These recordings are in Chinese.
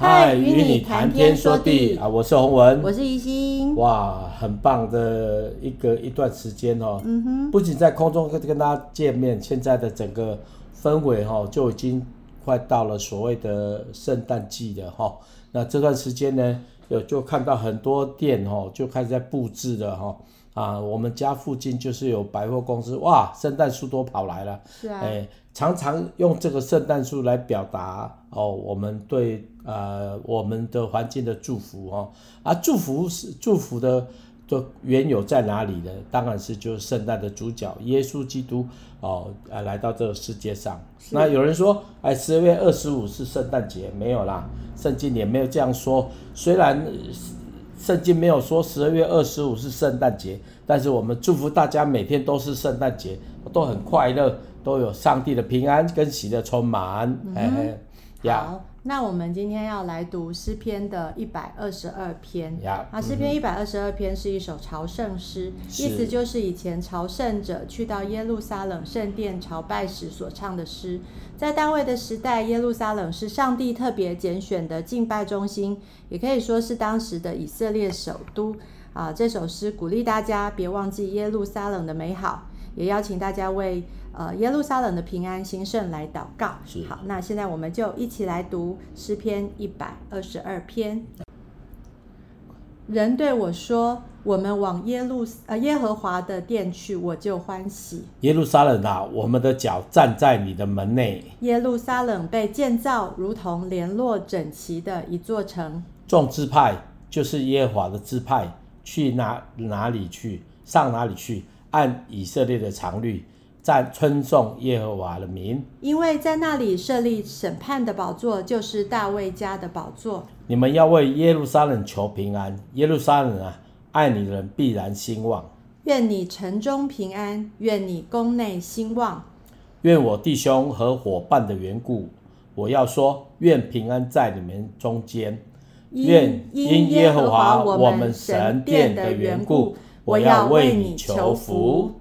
嗨，与你谈天说地啊！我是洪文，我是宜心。哇，很棒的一个一段时间哦。嗯哼。不仅在空中跟跟大家见面，现在的整个氛围哈，就已经快到了所谓的圣诞季了哈。那这段时间呢，有就看到很多店哦，就开始在布置了哈。啊，我们家附近就是有百货公司，哇，圣诞树都跑来了。是啊。哎，常常用这个圣诞树来表达哦，我们对呃我们的环境的祝福哦。啊，祝福是祝福的的缘由在哪里呢？当然是就是圣诞的主角耶稣基督哦，呃，来到这个世界上。那有人说，哎，十二月二十五是圣诞节，没有啦，圣经也没有这样说。虽然。圣经没有说十二月二十五是圣诞节，但是我们祝福大家每天都是圣诞节，都很快乐，都有上帝的平安跟喜乐充满。嗯、嘿嘿好，那我们今天要来读诗篇的一百二十二篇。呀，啊，诗篇一百二十二篇是一首朝圣诗，意思就是以前朝圣者去到耶路撒冷圣殿朝拜时所唱的诗。在大卫的时代，耶路撒冷是上帝特别拣选的敬拜中心，也可以说是当时的以色列首都。啊，这首诗鼓励大家别忘记耶路撒冷的美好，也邀请大家为呃耶路撒冷的平安兴盛来祷告。是。好，那现在我们就一起来读诗篇一百二十二篇。人对我说：“我们往耶路呃耶和华的殿去，我就欢喜。”耶路撒冷啊，我们的脚站在你的门内。耶路撒冷被建造如同联络整齐的一座城。众支派就是耶和华的支派，去哪哪里去，上哪里去，按以色列的常律，赞称颂耶和华的名。因为在那里设立审判的宝座，就是大卫家的宝座。你们要为耶路撒冷求平安，耶路撒冷啊，爱你的人必然兴旺。愿你城中平安，愿你宫内兴旺。愿我弟兄和伙伴的缘故，我要说，愿平安在你们中间。愿因耶和华我们神殿的缘故，我要为你求福。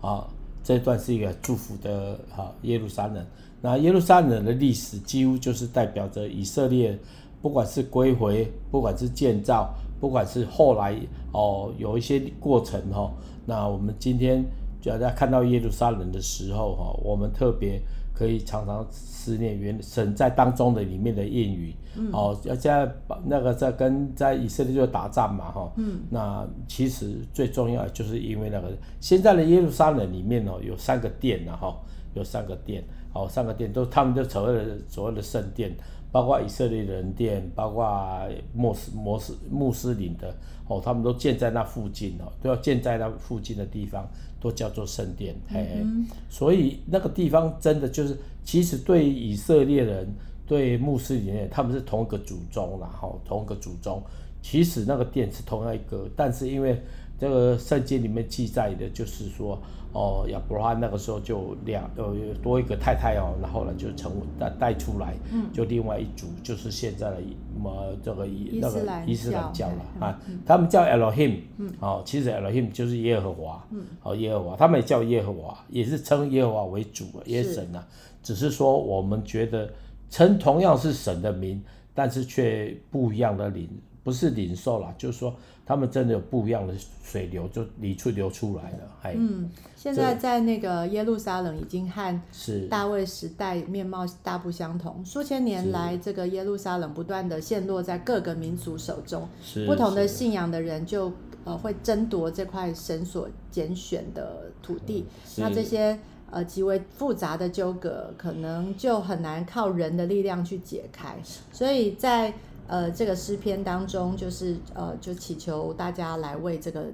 好，这段是一个祝福的哈耶路撒冷。那耶路撒冷的历史几乎就是代表着以色列，不管是归回，不管是建造，不管是后来哦有一些过程哈、那我们今天就要在看到耶路撒冷的时候哈、我们特别可以常常思念原神在当中的里面的谚语。嗯、哦，要在那个在跟在以色列就打仗嘛哈。嗯。那其实最重要就是因为那个现在的耶路撒冷里面哦有三个殿呐哈，有三个殿。哦，三个殿都，他们都所谓的所谓的圣殿，包括以色列人殿，包括穆斯摩斯穆斯林的，哦，他们都建在那附近哦，都要建在那附近的地方，都叫做圣殿，嘿嘿。嗯、所以那个地方真的就是，其实对以色列人，对穆斯林人，他们是同一个祖宗啦，哈，同一个祖宗。其实那个殿是同样一个，但是因为这个圣经里面记载的，就是说。哦，亚伯拉罕那个时候就两呃多一个太太哦，然后呢就成带带出来，嗯，就另外一组就是现在的什么这个那个伊斯兰教了啊，他们叫 Elohim，嗯，哦，其实 Elohim 就是耶和华，嗯，哦耶和华，他们也叫耶和华，也是称耶和华为主，耶神呐，只是说我们觉得称同样是神的名，但是却不一样的领。不是领受了，就是说他们真的有不一样的水流，就离出流出来了。嗯，现在在那个耶路撒冷已经和大卫时代面貌大不相同。数千年来，这个耶路撒冷不断的陷落在各个民族手中，不同的信仰的人就呃会争夺这块神所拣选的土地。那这些呃极为复杂的纠葛，可能就很难靠人的力量去解开。所以在呃，这个诗篇当中，就是呃，就祈求大家来为这个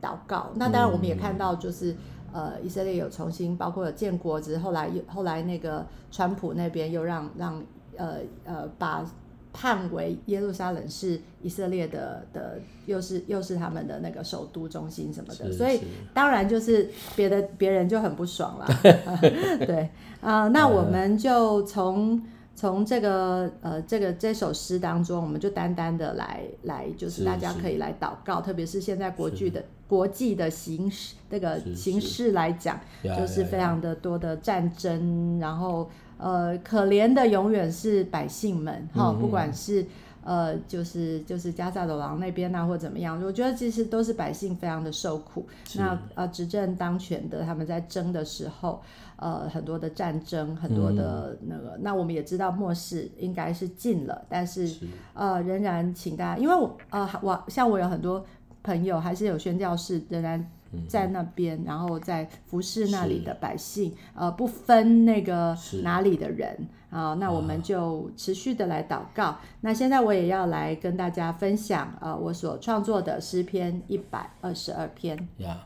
祷告。那当然，我们也看到，就是呃，以色列有重新，包括有建国，只是后来又后来那个川普那边又让让呃呃把判为耶路撒冷是以色列的的，又是又是他们的那个首都中心什么的。所以当然就是别的别人就很不爽了。对啊，呃，那我们就从。从这个呃这个这首诗当中，我们就单单的来来，就是大家可以来祷告，特别是现在国际的国际的形势，这个形势来讲，就是非常的多的战争，然后呃，可怜的永远是百姓们哈，不管是呃，就是就是加萨走廊那边啊，或怎么样，我觉得其实都是百姓非常的受苦。那呃，执政当权的他们在争的时候，呃，很多的战争，很多的那个，嗯、那我们也知道末世应该是近了，但是，是呃，仍然请大家，因为我呃，我像我有很多朋友还是有宣教士仍然。在那边，嗯、然后在服侍那里的百姓，呃，不分那个哪里的人啊、呃，那我们就持续的来祷告。啊、那现在我也要来跟大家分享，呃，我所创作的诗篇一百二十二篇。Yeah.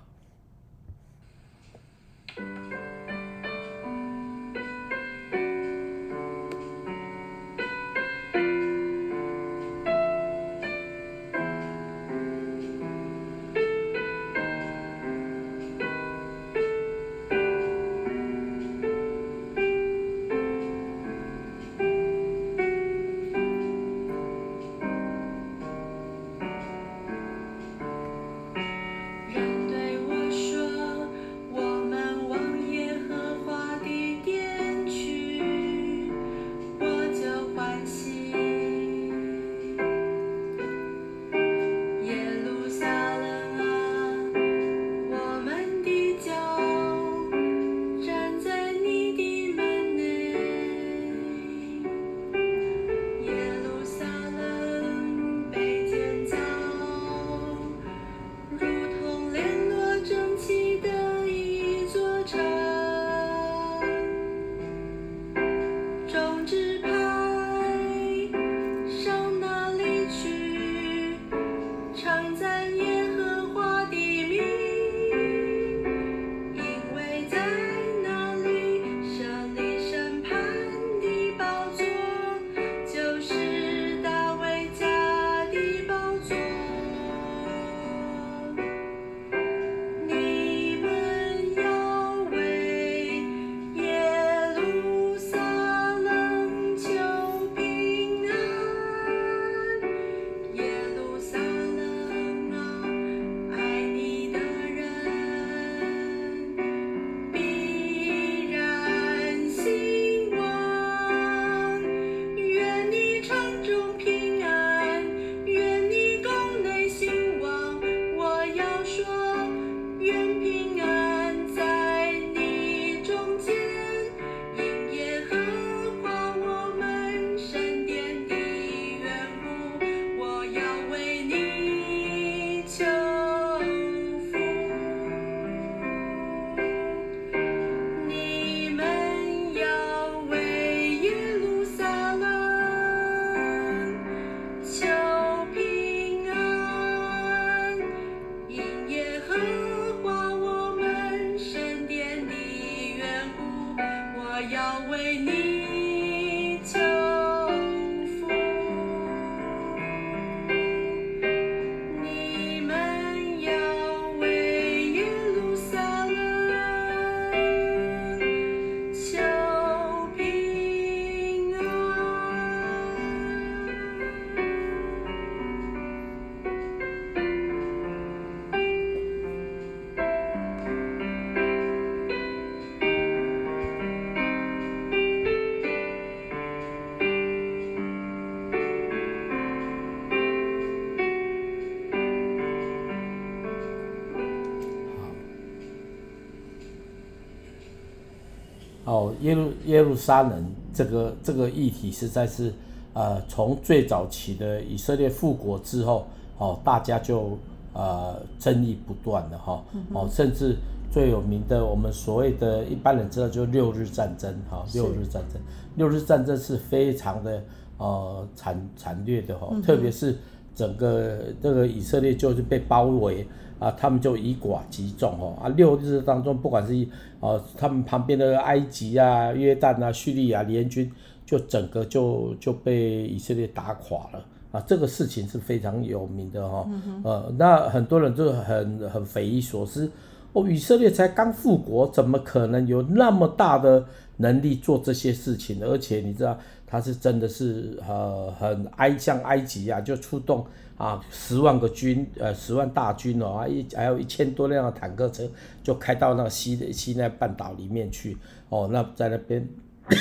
耶路耶路撒冷这个这个议题实在是，呃，从最早期的以色列复国之后，哦，大家就呃争议不断的哈，哦，甚至最有名的我们所谓的一般人知道就六日战争哈，六日战争，六日战争是非常的呃惨惨烈的哈，特别是整个这个以色列就是被包围。啊，他们就以寡击众哦，啊，六日当中，不管是呃、啊，他们旁边的埃及啊、约旦啊、叙利亚联军，就整个就就被以色列打垮了啊，这个事情是非常有名的哈、哦，嗯、呃，那很多人就很很匪夷所思，哦，以色列才刚复国，怎么可能有那么大的能力做这些事情？而且你知道，他是真的是呃很埃像埃及啊，就出动。啊，十万个军，呃，十万大军哦，一还有一千多辆的坦克车，就开到那个西西奈半岛里面去，哦，那在那边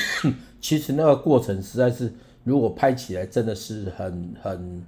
其实那个过程实在是，如果拍起来真的是很很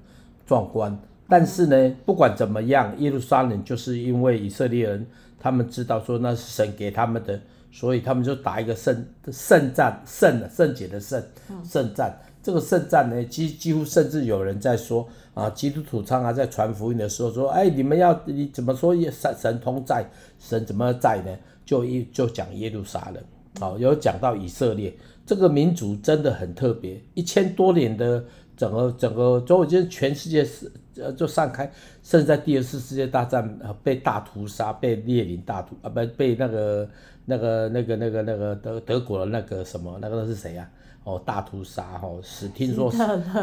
壮观。但是呢，不管怎么样，耶路撒冷就是因为以色列人他们知道说那是神给他们的，所以他们就打一个圣圣战，胜圣洁的圣圣战。这个圣战呢，几几乎甚至有人在说啊，基督徒常常在传福音的时候说，哎，你们要你怎么说神神同在，神怎么在呢？就一就讲耶路撒冷，好，有讲到以色列这个民族真的很特别，一千多年的整个整个，就我觉得全世界是呃就散开，甚至在第二次世界大战被大屠杀，被列宁大屠啊不被那个那个那个那个那个德德国的那个什么那个是谁呀？哦，大屠杀哦，死听说死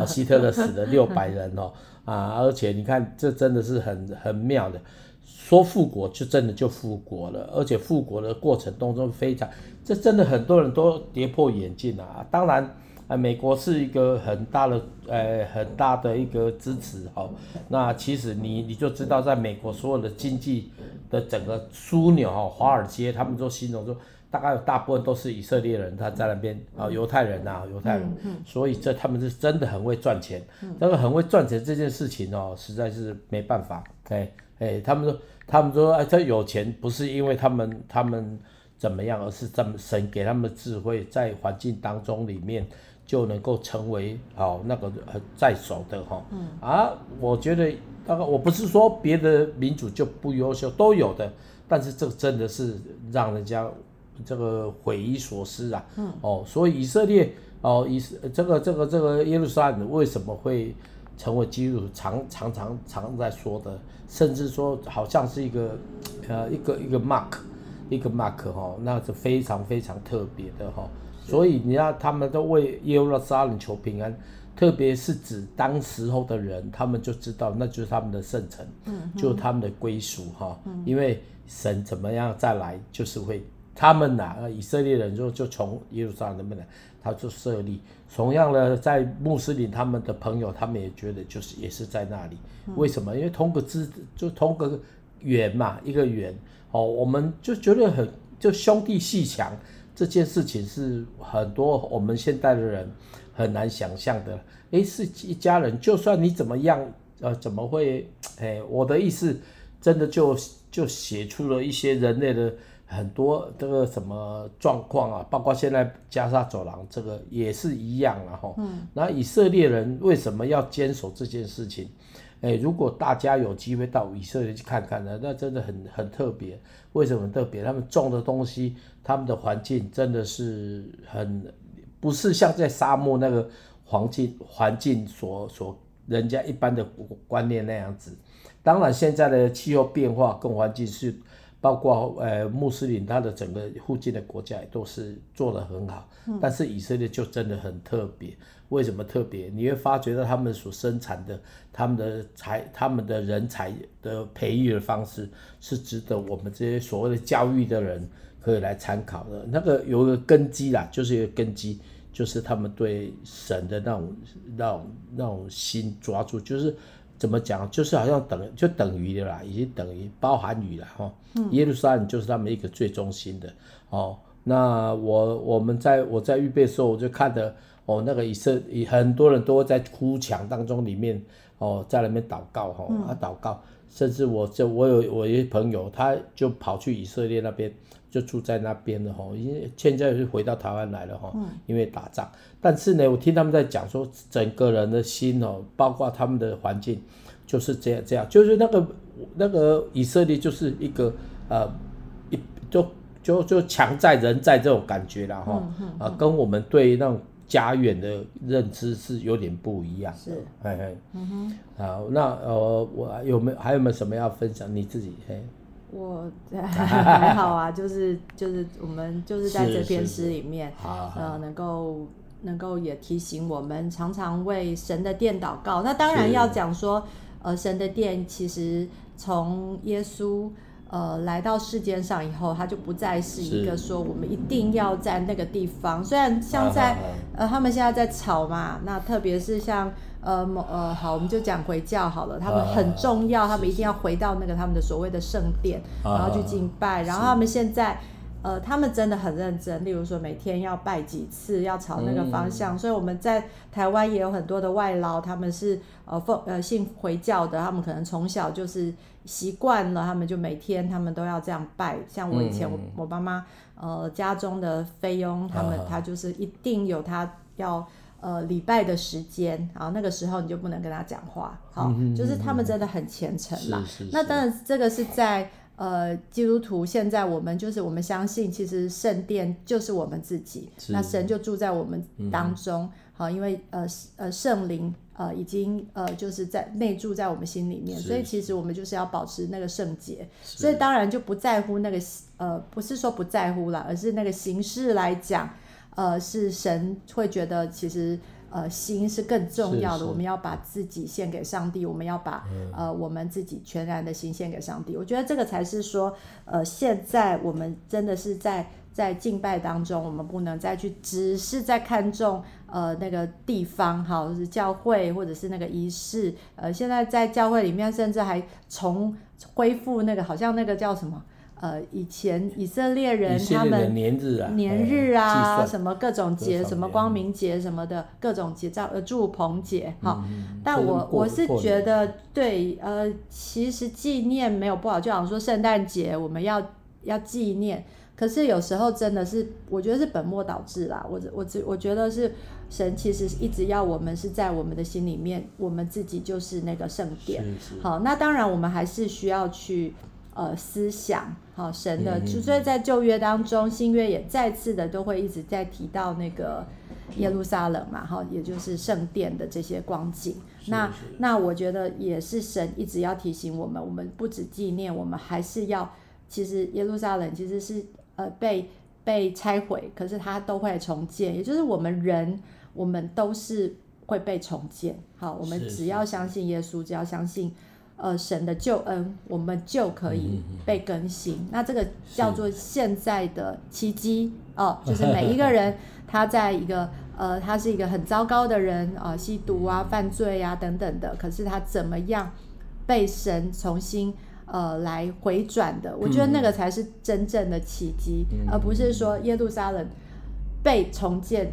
希特勒死了六百人哦啊，而且你看这真的是很很妙的，说复国就真的就复国了，而且复国的过程当中非常，这真的很多人都跌破眼镜啊。当然啊，美国是一个很大的呃很大的一个支持哦。那其实你你就知道，在美国所有的经济的整个枢纽哦，华尔街他们都形容说。大概有大部分都是以色列人，他在那边啊，犹太人呐，犹太人，所以这他们是真的很会赚钱。那个很会赚钱这件事情哦，实在是没办法。哎哎，他们说，他们说，哎，他有钱不是因为他们他们怎么样，而是咱们神给他们的智慧，在环境当中里面就能够成为好那个在手的哈。啊，我觉得那个我不是说别的民主就不优秀，都有的，但是这个真的是让人家。这个匪夷所思啊，嗯，哦，所以以色列哦，以这个这个这个耶路撒冷为什么会成为基督徒常常常常在说的，甚至说好像是一个呃一个一个 mark 一个 mark 哈、哦，那是非常非常特别的哈、哦。所以你看他们都为耶路撒冷求平安，特别是指当时候的人，他们就知道那就是他们的圣城，嗯，就是他们的归属哈，嗯，因为神怎么样再来就是会。他们呐、啊，以色列人就就从耶路撒冷那边来，他就设立。同样的，在穆斯林他们的朋友，他们也觉得就是也是在那里。为什么？因为同个字就同个缘嘛，一个缘。哦，我们就觉得很就兄弟鬩墙这件事情是很多我们现代的人很难想象的。诶，是一家人，就算你怎么样，呃，怎么会？诶，我的意思，真的就就写出了一些人类的。很多这个什么状况啊，包括现在加沙走廊这个也是一样啊哈。嗯。那以色列人为什么要坚守这件事情？哎，如果大家有机会到以色列去看看呢，那真的很很特别。为什么特别？他们种的东西，他们的环境真的是很，不是像在沙漠那个环境环境所所人家一般的观念那样子。当然，现在的气候变化跟环境是。包括呃穆斯林，他的整个附近的国家也都是做得很好，嗯，但是以色列就真的很特别。为什么特别？你会发觉到他们所生产的、他们的才、他们的人才的培育的方式，是值得我们这些所谓的教育的人可以来参考的。那个有一个根基啦，就是一个根基，就是他们对神的那种、那种、那种心抓住，就是。怎么讲？就是好像等就等于的啦，已经等于包含于了哈。耶路撒冷就是他们一个最中心的哦。那我我们在我在预备的时候，我就看的哦，那个以色列很多人都会在哭墙当中里面哦，在那边祷告哈，啊祷告，甚至我就我有我一些朋友，他就跑去以色列那边。就住在那边了哈，因为现在是回到台湾来了哈，因为打仗。但是呢，我听他们在讲说，整个人的心哦，包括他们的环境，就是这样这样，就是那个那个以色列就是一个呃一就就就强在人在这种感觉了哈，啊，跟我们对那种家园的认知是有点不一样。是，嘿嘿，嗯哼，好，那呃我有没有还有没有什么要分享？你自己嘿？我 还好啊，就是就是我们就是在这篇诗里面，呃，能够能够也提醒我们常常为神的殿祷告。那当然要讲说，呃，神的殿其实从耶稣呃来到世间上以后，他就不再是一个说我们一定要在那个地方。虽然像在呃他们现在在吵嘛，那特别是像。呃，某呃，好，我们就讲回教好了。他们很重要，啊、他们一定要回到那个他们的所谓的圣殿，然后去敬拜。然后他们现在呃，他们真的很认真，例如说每天要拜几次，要朝那个方向。嗯、所以我们在台湾也有很多的外劳，他们是呃奉呃信回教的，他们可能从小就是习惯了，他们就每天他们都要这样拜。像我以前我、嗯、我妈妈呃家中的菲佣，他们、啊、他就是一定有他要呃礼拜的时间，然后那个时候你就不能跟他讲话，好，嗯、就是他们真的很虔诚啦。是是是，那当然这个是在。呃，基督徒现在我们就是我们相信，其实圣殿就是我们自己，那神就住在我们当中。好、嗯，因为呃呃圣灵呃已经呃就是在内住在我们心里面，所以其实我们就是要保持那个圣洁。所以当然就不在乎那个呃不是说不在乎啦，而是那个形式来讲，呃是神会觉得其实。呃，心是更重要的。我们要把自己献给上帝，我们要把、嗯、呃我们自己全然的心献给上帝。我觉得这个才是说，呃，现在我们真的是在在敬拜当中，我们不能再去只是在看重呃那个地方，哈，就是教会或者是那个仪式。呃，现在在教会里面，甚至还重恢复那个好像那个叫什么？呃，以前以色列人他们年日啊，年日啊，什么各种节，什么光明节什么的各种节，照呃祝棚节，哈。但我我是觉得，对，呃，其实纪念没有不好，就好像说圣诞节我们要要纪念，可是有时候真的是，我觉得是本末倒置啦。我我只我觉得是神其实一直要我们是在我们的心里面，我们自己就是那个圣殿。好，那当然我们还是需要去。呃，思想好神的，所以在旧约当中，新约也再次的都会一直在提到那个耶路撒冷嘛，哈，也就是圣殿的这些光景。那那我觉得也是神一直要提醒我们，我们不止纪念，我们还是要，其实耶路撒冷其实是呃被被拆毁，可是它都会重建，也就是我们人，我们都是会被重建。好，我们只要相信耶稣，只要相信。呃，神的救恩，我们就可以被更新。嗯、那这个叫做现在的奇迹哦，就是每一个 人他在一个呃，他是一个很糟糕的人啊、呃，吸毒啊、犯罪啊等等的，可是他怎么样被神重新呃来回转的？我觉得那个才是真正的奇迹，嗯、而不是说耶路撒冷被重建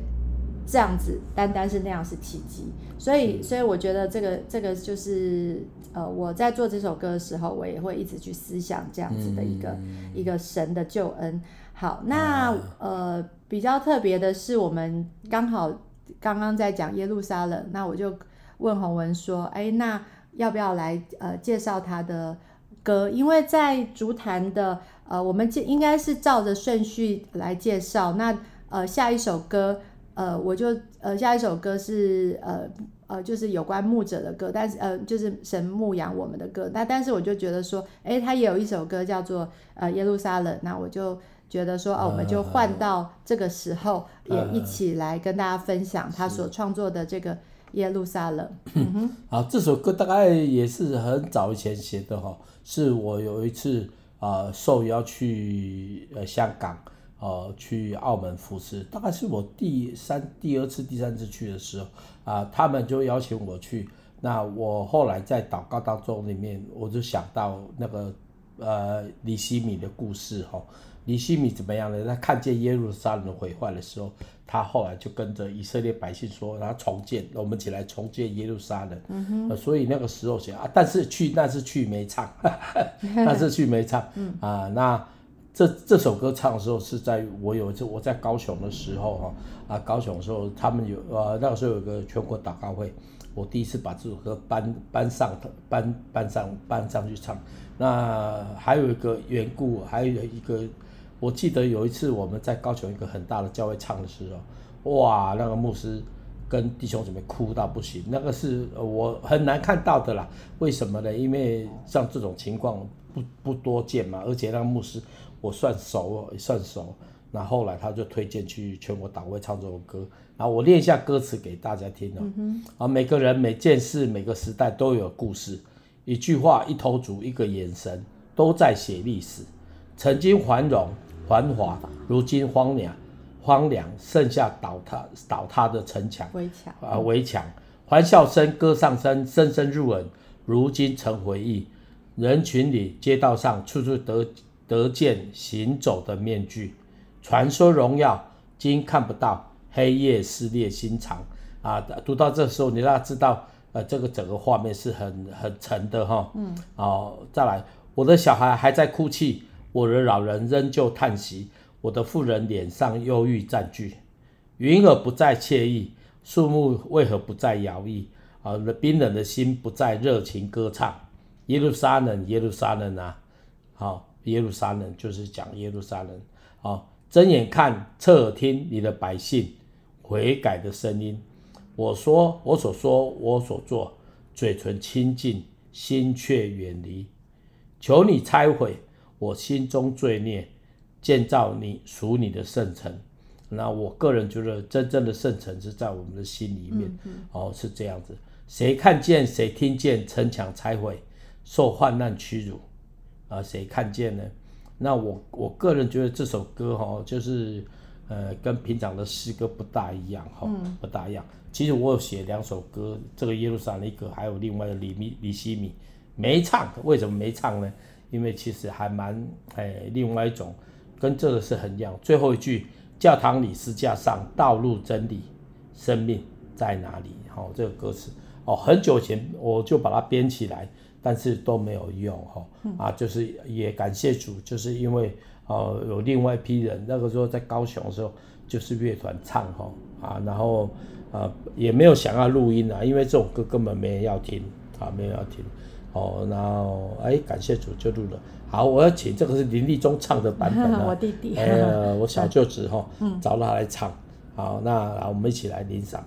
这样子，单单是那样是奇迹。所以，所以我觉得这个这个就是。呃，我在做这首歌的时候，我也会一直去思想这样子的一个、嗯、一个神的救恩。好，那、啊、呃比较特别的是，我们刚好刚刚在讲耶路撒冷，那我就问洪文说，哎，那要不要来呃介绍他的歌？因为在竹坛的呃，我们应该是照着顺序来介绍。那呃下一首歌，呃我就呃下一首歌是呃。呃，就是有关牧者的歌，但是呃，就是神牧养我们的歌。那但是我就觉得说，哎，他也有一首歌叫做呃耶路撒冷。那我就觉得说，哦、呃，我们就换到这个时候，也一起来跟大家分享他所创作的这个耶路撒冷。嗯哼，好，这首歌大概也是很早以前写的哈，是我有一次啊、呃、受邀去呃香港。呃，去澳门服侍，大概是我第三、第二次、第三次去的时候，啊、呃，他们就邀请我去。那我后来在祷告当中里面，我就想到那个呃，尼希米的故事哈。尼希米怎么样呢？他看见耶路撒冷毁坏的时候，他后来就跟着以色列百姓说，他重建，我们起来重建耶路撒冷。嗯所以那个时候想啊，但是去那是去没唱，那是去没唱。嗯。啊，那。这这首歌唱的时候是在我有一次我在高雄的时候哈啊，高雄的时候他们有呃那个时候有个全国祷告会，我第一次把这首歌搬搬上搬搬上搬上去唱。那还有一个缘故，还有一个我记得有一次我们在高雄一个很大的教会唱的时候，哇，那个牧师跟弟兄姊妹哭到不行，那个是我很难看到的啦。为什么呢？因为像这种情况不不多见嘛，而且那个牧师。我算熟，也算熟。那后，后来他就推荐去全国党会唱这首歌，然后我念一下歌词给大家听啊、嗯哼。每个人、每件事、每个时代都有故事，一句话、一头足、一个眼神，都在写历史。曾经繁荣繁华，如今荒凉荒凉，剩下倒塌倒塌的城墙围墙啊围墙。欢笑声、歌唱声，深深入耳，如今成回忆。人群里、街道上，处处得。得见行走的面具，传说荣耀，今看不到，黑夜撕裂心肠啊！读到这时候，你大家知道，呃，这个整个画面是很很沉的哈。嗯。哦，再来，我的小孩还在哭泣，我的老人仍旧叹息，我的妇人脸上忧郁占据，云儿不再惬意，树木为何不再摇曳？啊，冰冷的心不再热情歌唱。耶路撒冷，耶路撒冷啊！好，耶路撒冷就是讲耶路撒冷。好，睁眼看，侧耳听你的百姓悔改的声音。我说，我所说，我所做，嘴唇清净，心却远离。求你拆毁我心中罪孽，建造你属你的圣城。那我个人觉得，真正的圣城是在我们的心里面。嗯嗯哦，是这样子。谁看见，谁听见城墙拆毁？受患难屈辱，啊，谁看见呢？那我我个人觉得这首歌哈，就是呃，跟平常的诗歌不大一样哈，不大一样。其实我有写两首歌，这个耶路撒冷一个，还有另外的李米李希米没唱，为什么没唱呢？因为其实还蛮哎，另外一种跟这个是很像。最后一句，教堂里十字架上道路真理生命在哪里？好，这个歌词哦，很久前我就把它编起来。但是都没有用哈，啊，就是也感谢主，就是因为呃有另外一批人，那个时候在高雄的时候，就是乐团唱哈，啊，然后啊也没有想要录音啊，因为这种歌根本没人要听啊，没人要听，哦，然后哎感谢主就录了，好，我要请这个是林立中唱的版本啊，我弟弟，呃，我小 舅子哈，找他来唱，好，那我们一起来领赏。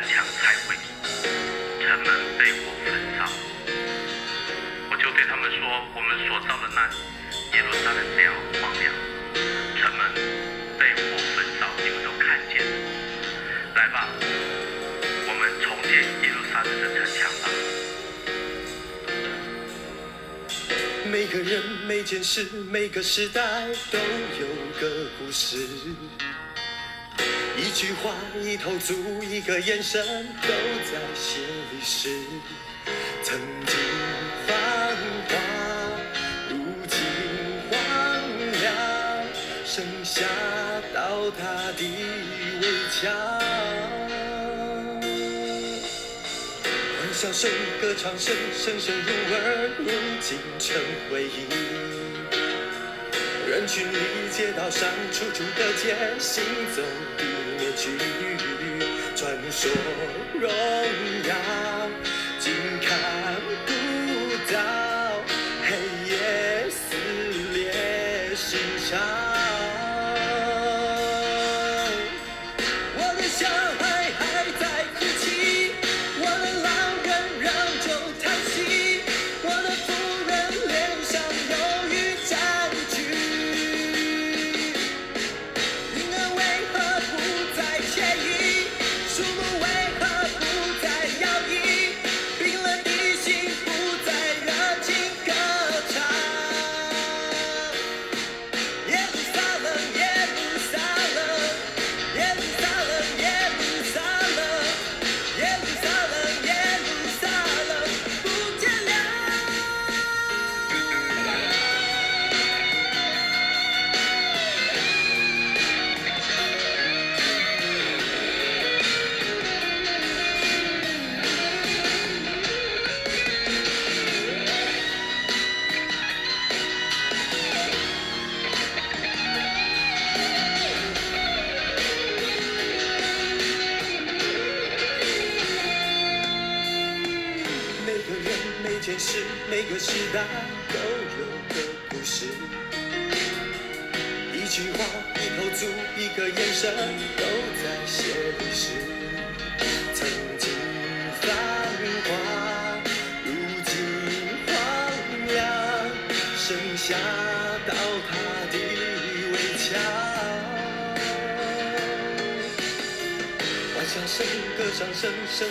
能量太贵，他们被我焚烧。我就对他们说，我们所到的那里，耶路撒冷这样荒凉每个人、每件事、每个时代都有个故事。一句话、一头足、一个眼神，都在写历史。曾经繁华，如今荒凉，剩下倒塌的围墙。欢笑声、歌唱声，声声入耳，如今成回忆。人群里、街道上，处处可见行走的面具，传说荣耀，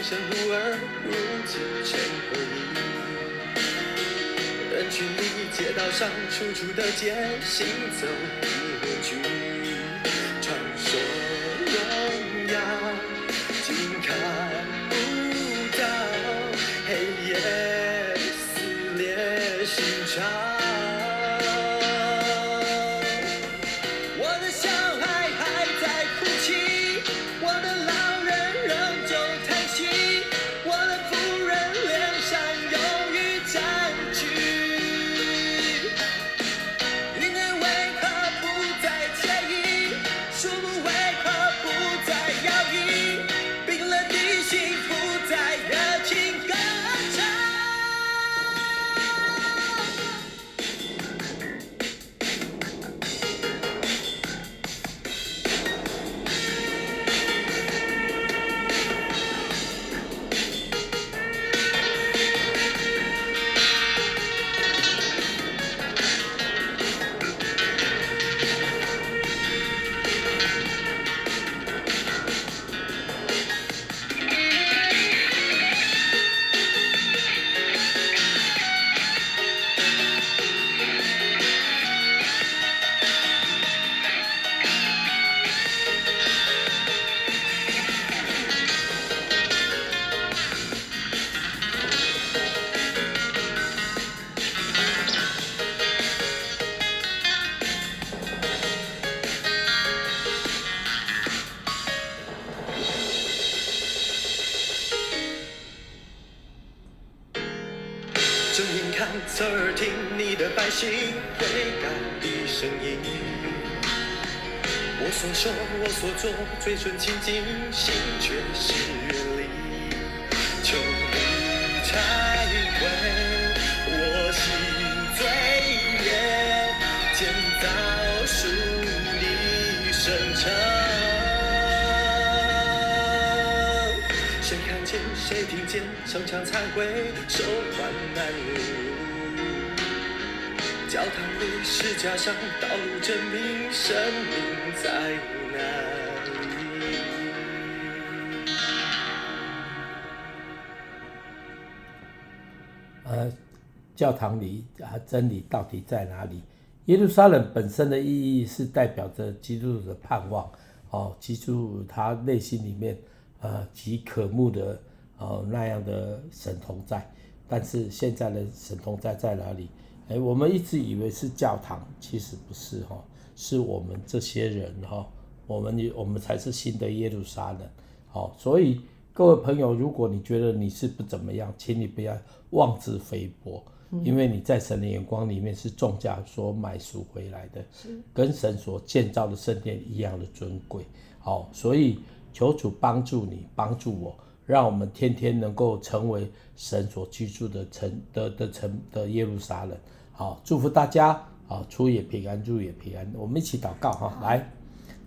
声，声声入耳，如今成回忆。人群里，街道上，处处的街，行走一面具，声音，我所说，我所做，嘴唇清净，心却是远离。求你拆毁我心罪孽，建造属你圣城。谁看见，谁听见，城墙残毁，手段难入。教堂里是假象，道路证明生命在哪里？呃，教堂里啊，真理到底在哪里？耶路撒冷本身的意义是代表着基督的盼望，哦，基督他内心里面呃极渴慕的哦那样的神同在。但是现在的神同在在哪里？哎，我们一直以为是教堂，其实不是哈，是我们这些人哈，我们我们才是新的耶路撒冷。好，所以各位朋友，如果你觉得你是不怎么样，请你不要妄自菲薄，因为你在神的眼光里面是重价所买赎回来的，跟神所建造的圣殿一样的尊贵。好，所以求主帮助你，帮助我。让我们天天能够成为神所居住的城的的城的耶路撒冷。好，祝福大家。好，出也平安，入也平安。我们一起祷告哈，来，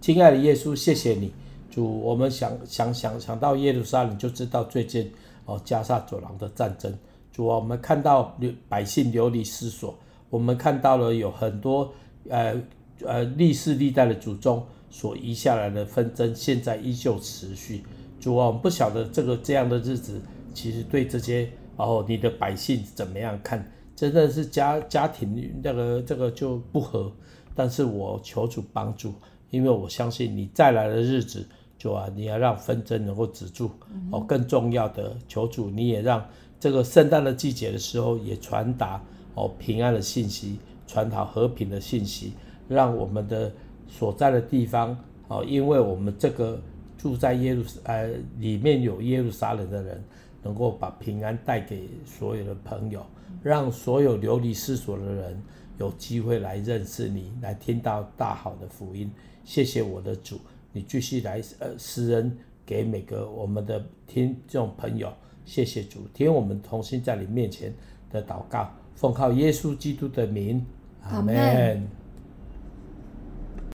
亲爱的耶稣，谢谢你。主，我们想想想想到耶路撒冷，就知道最近哦加沙走廊的战争。主啊，我们看到流百姓流离失所，我们看到了有很多呃呃历世历代的祖宗所遗下来的纷争，现在依旧持续。主啊，我们不晓得这个这样的日子，其实对这些哦，你的百姓怎么样看？真的是家家庭那个这个就不和。但是我求主帮助，因为我相信你再来的日子，主啊，你要让纷争能够止住。哦，更重要的，求主你也让这个圣诞的季节的时候，也传达哦平安的信息，传达和平的信息，让我们的所在的地方哦，因为我们这个。住在耶路呃里面有耶路撒冷的人，能够把平安带给所有的朋友，让所有流离失所的人有机会来认识你，来听到大好的福音。谢谢我的主，你继续来呃施恩给每个我们的听众朋友。谢谢主，听我们同心在你面前的祷告，奉靠耶稣基督的名，阿门。